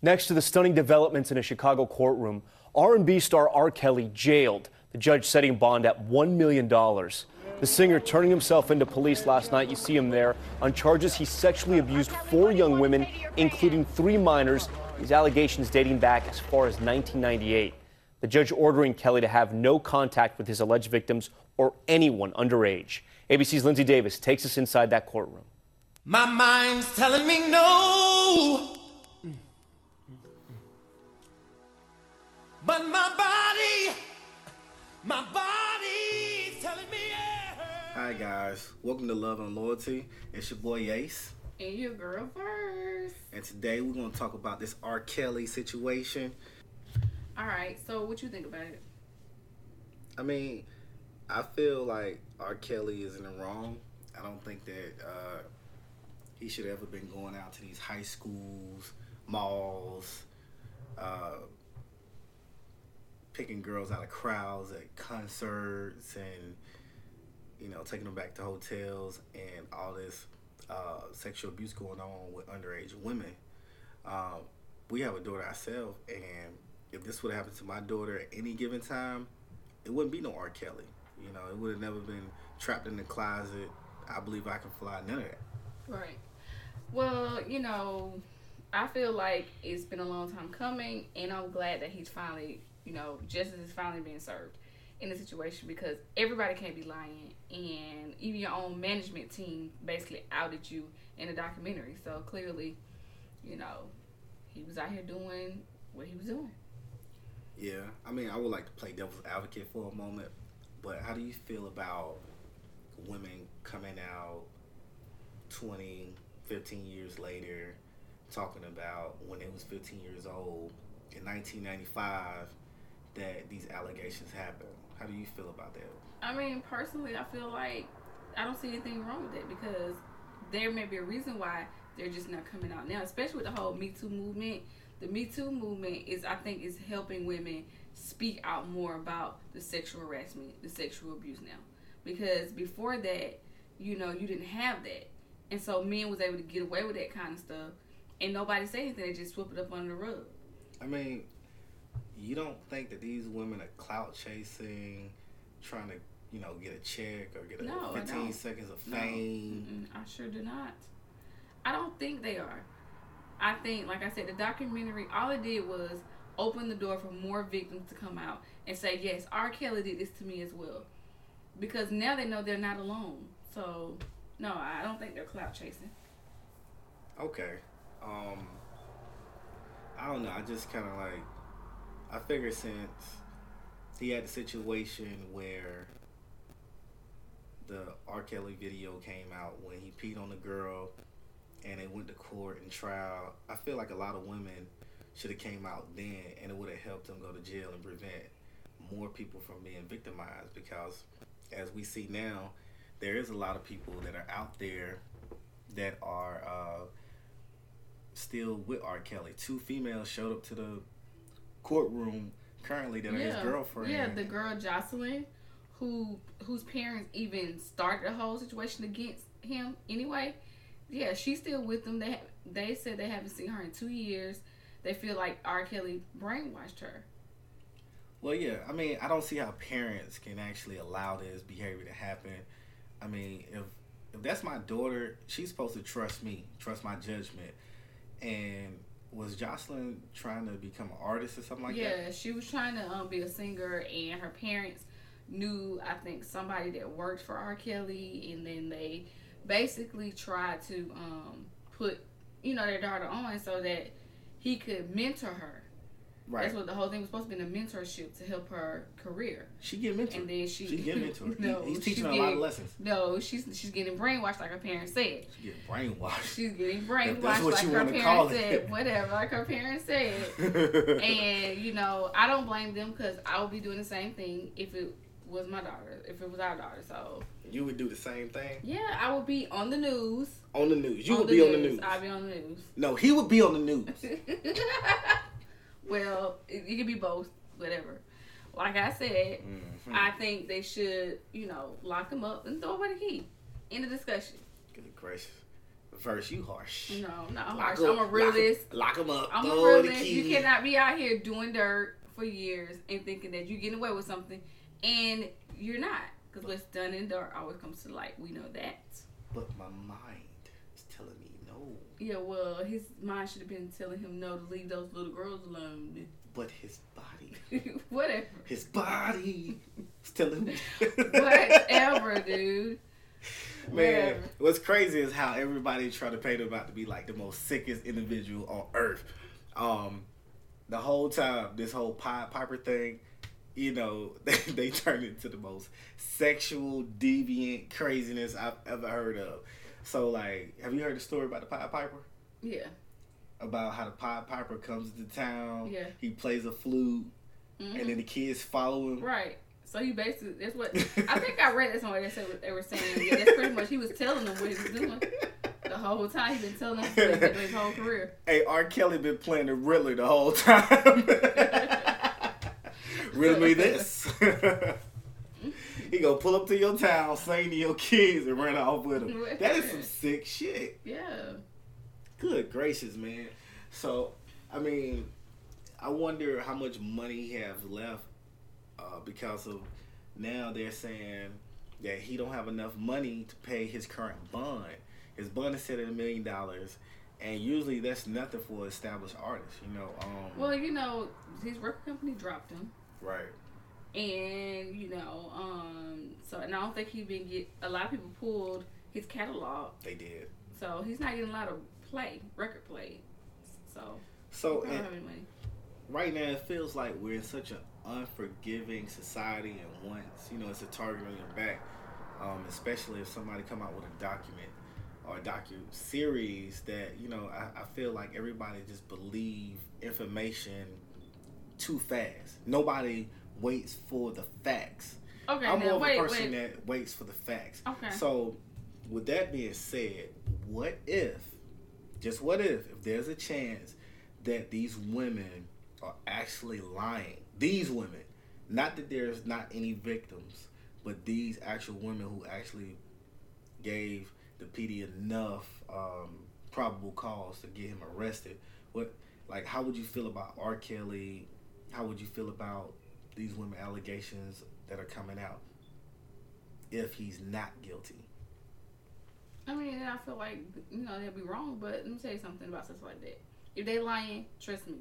Next to the stunning developments in a Chicago courtroom, R&B star R. Kelly jailed. The judge setting bond at $1 million. The singer turning himself into police last night. You see him there on charges he sexually abused four young women, including three minors. These allegations dating back as far as 1998. The judge ordering Kelly to have no contact with his alleged victims or anyone underage. ABC's Linsey Davis takes us inside that courtroom. My mind's telling me no. But my body, my body's telling me yeah. Hi guys, welcome to Love and Loyalty. It's your boy Ace, And your girl Verse. and today we're gonna talk about this R. Kelly situation. All right. So what you think about it? I mean, I feel like R. Kelly is in the wrong. I don't think that uh, he should have ever been going out to these high schools, malls, uh, picking girls out of crowds at concerts, and you know taking them back to hotels and all this uh, sexual abuse going on with underage women. Um, we have a daughter ourselves, and if this would have happened to my daughter at any given time, it wouldn't be no R. Kelly. You know, it would have never been trapped in the closet. I believe I can fly. None of that. Right. Well, you know, I feel like it's been a long time coming, and I'm glad that he's finally, you know, justice is finally being served in the situation because everybody can't be lying, and even your own management team basically outed you in a documentary. So clearly, you know, he was out here doing what he was doing. Yeah, I mean, I would like to play devil's advocate for a moment, but how do you feel about women coming out 20, 15 years later talking about when they was 15 years old in 1995 that these allegations happen. How do you feel about that? I mean, personally, I feel like I don't see anything wrong with it because there may be a reason why they're just not coming out now, especially with the whole Me Too movement. The Me Too movement is, I think, is helping women speak out more about the sexual harassment, the sexual abuse now. Because before that, you know, you didn't have that, and so men was able to get away with that kind of stuff, and nobody said anything. They just swept it up under the rug. I mean, you don't think that these women are clout chasing, trying to, you know, get a check or get a No, 15 seconds of fame? Mm-mm, I sure do not. I don't think they are. I think, like I said, the documentary, all it did was open the door for more victims to come out and say, yes, R. Kelly did this to me as well. Because now they know they're not alone. So, no, I don't think they're clout chasing. Okay. Um, I don't know. I just kind of like, I figure since he had the situation where the R. Kelly video came out when he peed on the girl and they went to court and trial, I feel like a lot of women should have came out then and it would have helped them go to jail and prevent more people from being victimized because as we see now, there is a lot of people that are out there that are uh, still with R. Kelly. Two females showed up to the courtroom currently that are his girlfriend. Yeah, the girl Joycelyn, who whose parents even started the whole situation against him anyway. Yeah, she's still with them. They they said they haven't seen her in two years. They feel like R. Kelly brainwashed her. Well, yeah. I mean, I don't see how parents can actually allow this behavior to happen. I mean, if if that's my daughter, she's supposed to trust me, trust my judgment. And was Joycelyn trying to become an artist or something like yeah, that? Yeah, she was trying to um, be a singer, and her parents knew I think somebody that worked for R. Kelly, and then they basically tried to um, put you know their daughter on so that he could mentor her. Right. That's what the whole thing was supposed to be in a mentorship to help her career. she get mentored. And then she, she get mentored. no, He- he's teaching her a lot of lessons. No, she's she's getting brainwashed like her parents said. She get brainwashed. She's getting brainwashed that's what like you her parents it. said. Whatever, like her parents said. and you know, I don't blame them because I would be doing the same thing if it was my daughter, if it was our daughter. So you would do the same thing yeah, I would be on the news. on the news. You on would be on the news. I'd be on the news. No, he would be on the news. well, it, it could be both, whatever. Like I said, Mhm. I think they should, you know, lock him up and throw away the key. End of discussion. Good gracious. Verse you harsh. No, not Lock harsh. up- I'm a realist. Lock them up. I'm a throw the realist. key. You cannot be out here doing dirt for years and thinking that you're getting away with something, and you're not. Because what's done in dirt always comes to light. We know that. But my mind is telling me no. Yeah, well, his mind should have been telling him no to leave those little girls alone. But his body, Whatever. his body is telling me. Whatever, dude. Man, Whatever. what's crazy is how everybody try to paint him out to be like the most sickest individual on earth. Um, the whole time, this whole Pied Piper thing, you know, they, they turned into the most sexual, deviant craziness I've ever heard of. So, like, have you heard the story about the Pied Piper? Yeah. About how the Pied Piper comes to town, Yeah. he plays a flute, Mhm. and then the kids follow him. Right. So he basically that's what I think I read it somewhere. They said what they were saying. Yeah, that's pretty much he was telling them what he was doing the whole time. He's been telling them what he's doing his whole career. Hey, R. Kelly been playing the Riddler the whole time. Riddle me this. he gonna pull up to your town, sing to your kids, and run off with them. That is some sick shit. Yeah. Good gracious, man. So, I mean, I wonder how much money he have left uh, because of now they're saying that he don't have enough money to pay his current bond. His bond is set at a million dollars, and usually that's nothing for established artists, you know. Um, Well, you know, his record company dropped him, right. And you know, um, so and I don't think he's been get a lot of people pulled his catalog, They did. so he's not getting a lot of play, record play. So So I don't and have any money. right now it feels like we're in such an unforgiving society and once you know it's a target on your back um, especially if somebody come out with a document or a docu series that you know I, I feel like everybody just believe information too fast nobody waits for the facts Okay, i'm now more of wait, a person wait. that waits for the facts Okay. so with that being said what if just what if if there's a chance that these women are actually lying these women not that there's not any victims but these actual women who actually gave the PD enough um, probable cause to get him arrested what like how would you feel about R. Kelly how would you feel about these women allegations that are coming out if he's not guilty I mean, I feel like you know they'll be wrong, but let me tell you something about stuff like that. If they lying, trust me,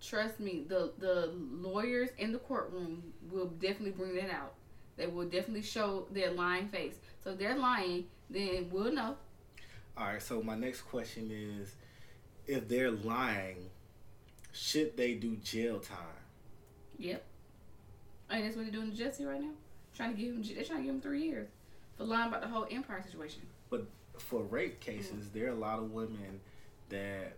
trust me. The the lawyers in the courtroom will definitely bring that out. They will definitely show their lying face. So if they're lying, then we'll know. All right, so my next question is if they're lying, should they do jail time? Yep. And that's what they're doing to Jussie right now. Trying to give him, they're trying to give him three years for lying about the whole Empire situation. But for rape cases, there are a lot of women that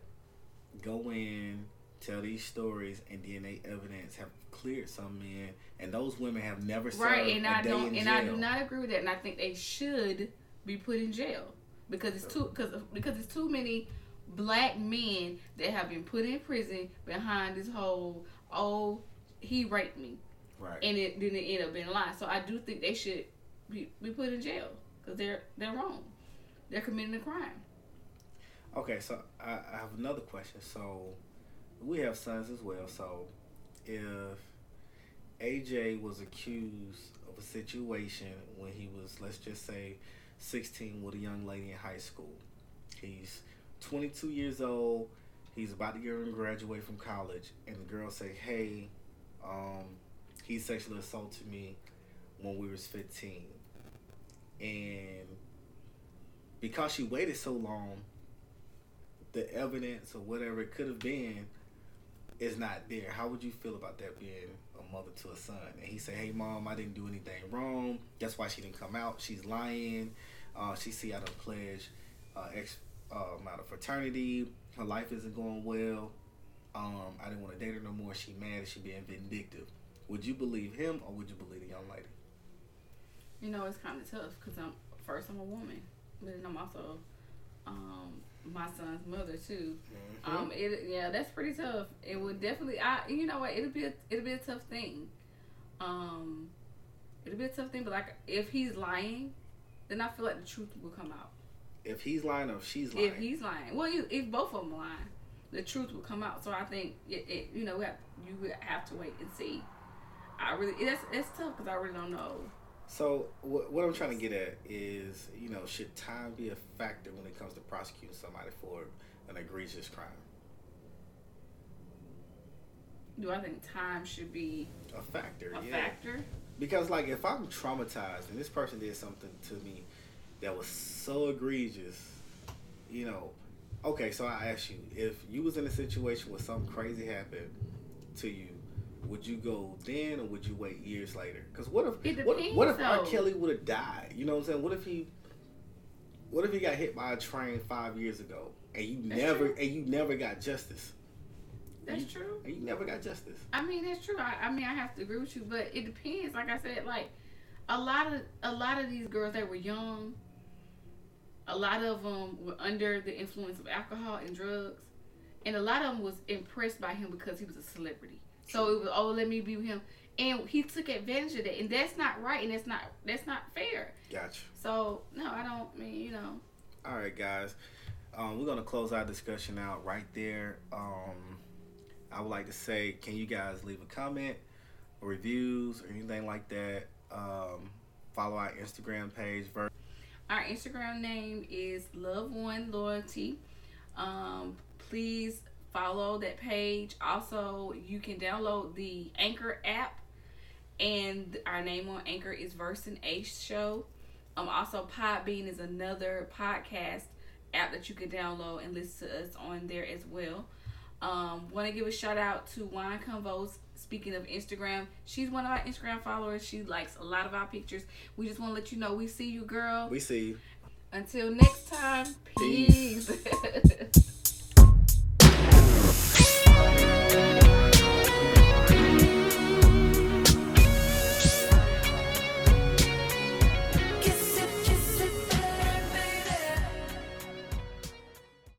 go in, tell these stories, and DNA evidence have cleared some men, and those women have never served Right, and I don't, and. I do not agree with that. And I think they should be put in jail because it's too, because because it's too many black men that have been put in prison behind this whole oh he raped me Right. and it didn't end up being a lie. So I do think they should be, be put in jail because they're they're wrong. They're committing a crime. Okay, so I, I have another question. So we have sons as well. So if AJ was accused of a situation when he was, let's just say, 16 with a young lady in high school, he's 22 years old. He's about to get to graduate from college, and the girl say, "Hey, um, he sexually assaulted me when we was 15," and because she waited so long, the evidence or whatever it could have been is not there. How would you feel about that being a mother to a son? And he said, "Hey, mom, I didn't do anything wrong. That's why she didn't come out. She's lying. Uh, she see I don't pledge uh, ex uh, amount of fraternity. Her life isn't going well. Um, I didn't want to date her no more. She mad she being vindictive. Would you believe him or would you believe the young lady? You know, it's kind of tough because I'm first I'm a woman, but then I'm also um, my son's mother too. Mm-hmm. Um, it yeah, that's pretty tough. It would definitely. I you know what? It'll be a it'll be a tough thing. Um, it'll be a tough thing. But like if he's lying, then I feel like the truth will come out. if he's lying or if she's lying. if he's lying. Well, if if both of them lying, the truth will come out. So I think it, it you know we have, you would have to wait and see. I really it's it's tough because I really don't know. So what, what I'm trying to get at is, you know, should time be a factor when it comes to prosecuting somebody for an egregious crime? Do I think time should be A factor, a yeah. factor? Because like if I'm traumatized and this person did something to me that was so egregious, you know, okay, so I ask you, if you was in a situation where something crazy happened to you, would you go then or would you wait years later? Because what if what, what if depends, R. Kelly would have died? You know what I'm saying? What if he what if he got hit by a train five years ago and you That's never true. and you never got justice? That's You- true. And you never got justice. I mean, that's true. I, I mean, I have to agree with you, but it depends. Like I said, like a lot of a lot of these girls that were young, a lot of them were under the influence of alcohol and drugs, and a lot of them was impressed by him because he was a celebrity. So it was, oh, let me be with him, and he took advantage of that, and that's not right, and that's not that's not fair. Gotcha. So no, I don't I mean you know. All right, guys. Um, we're gonna close our discussion out right there. Um, I would like to say, can you guys leave a comment, or reviews, or anything like that? Um, follow our Instagram page. Our Instagram name is Love One Loyalty. Um, please follow that page. Also, you can download the Anchor app, and our name on Anchor is Verse and Ace Show. Um, also, Podbean is another podcast app that you can download and listen to us on there as well. Um, want to give a shout out to Wine Convos. Speaking of Instagram, she's one of our Instagram followers. She likes a lot of our pictures. We just want to let you know we see you, girl. we see you. Until next time, Peace. peace.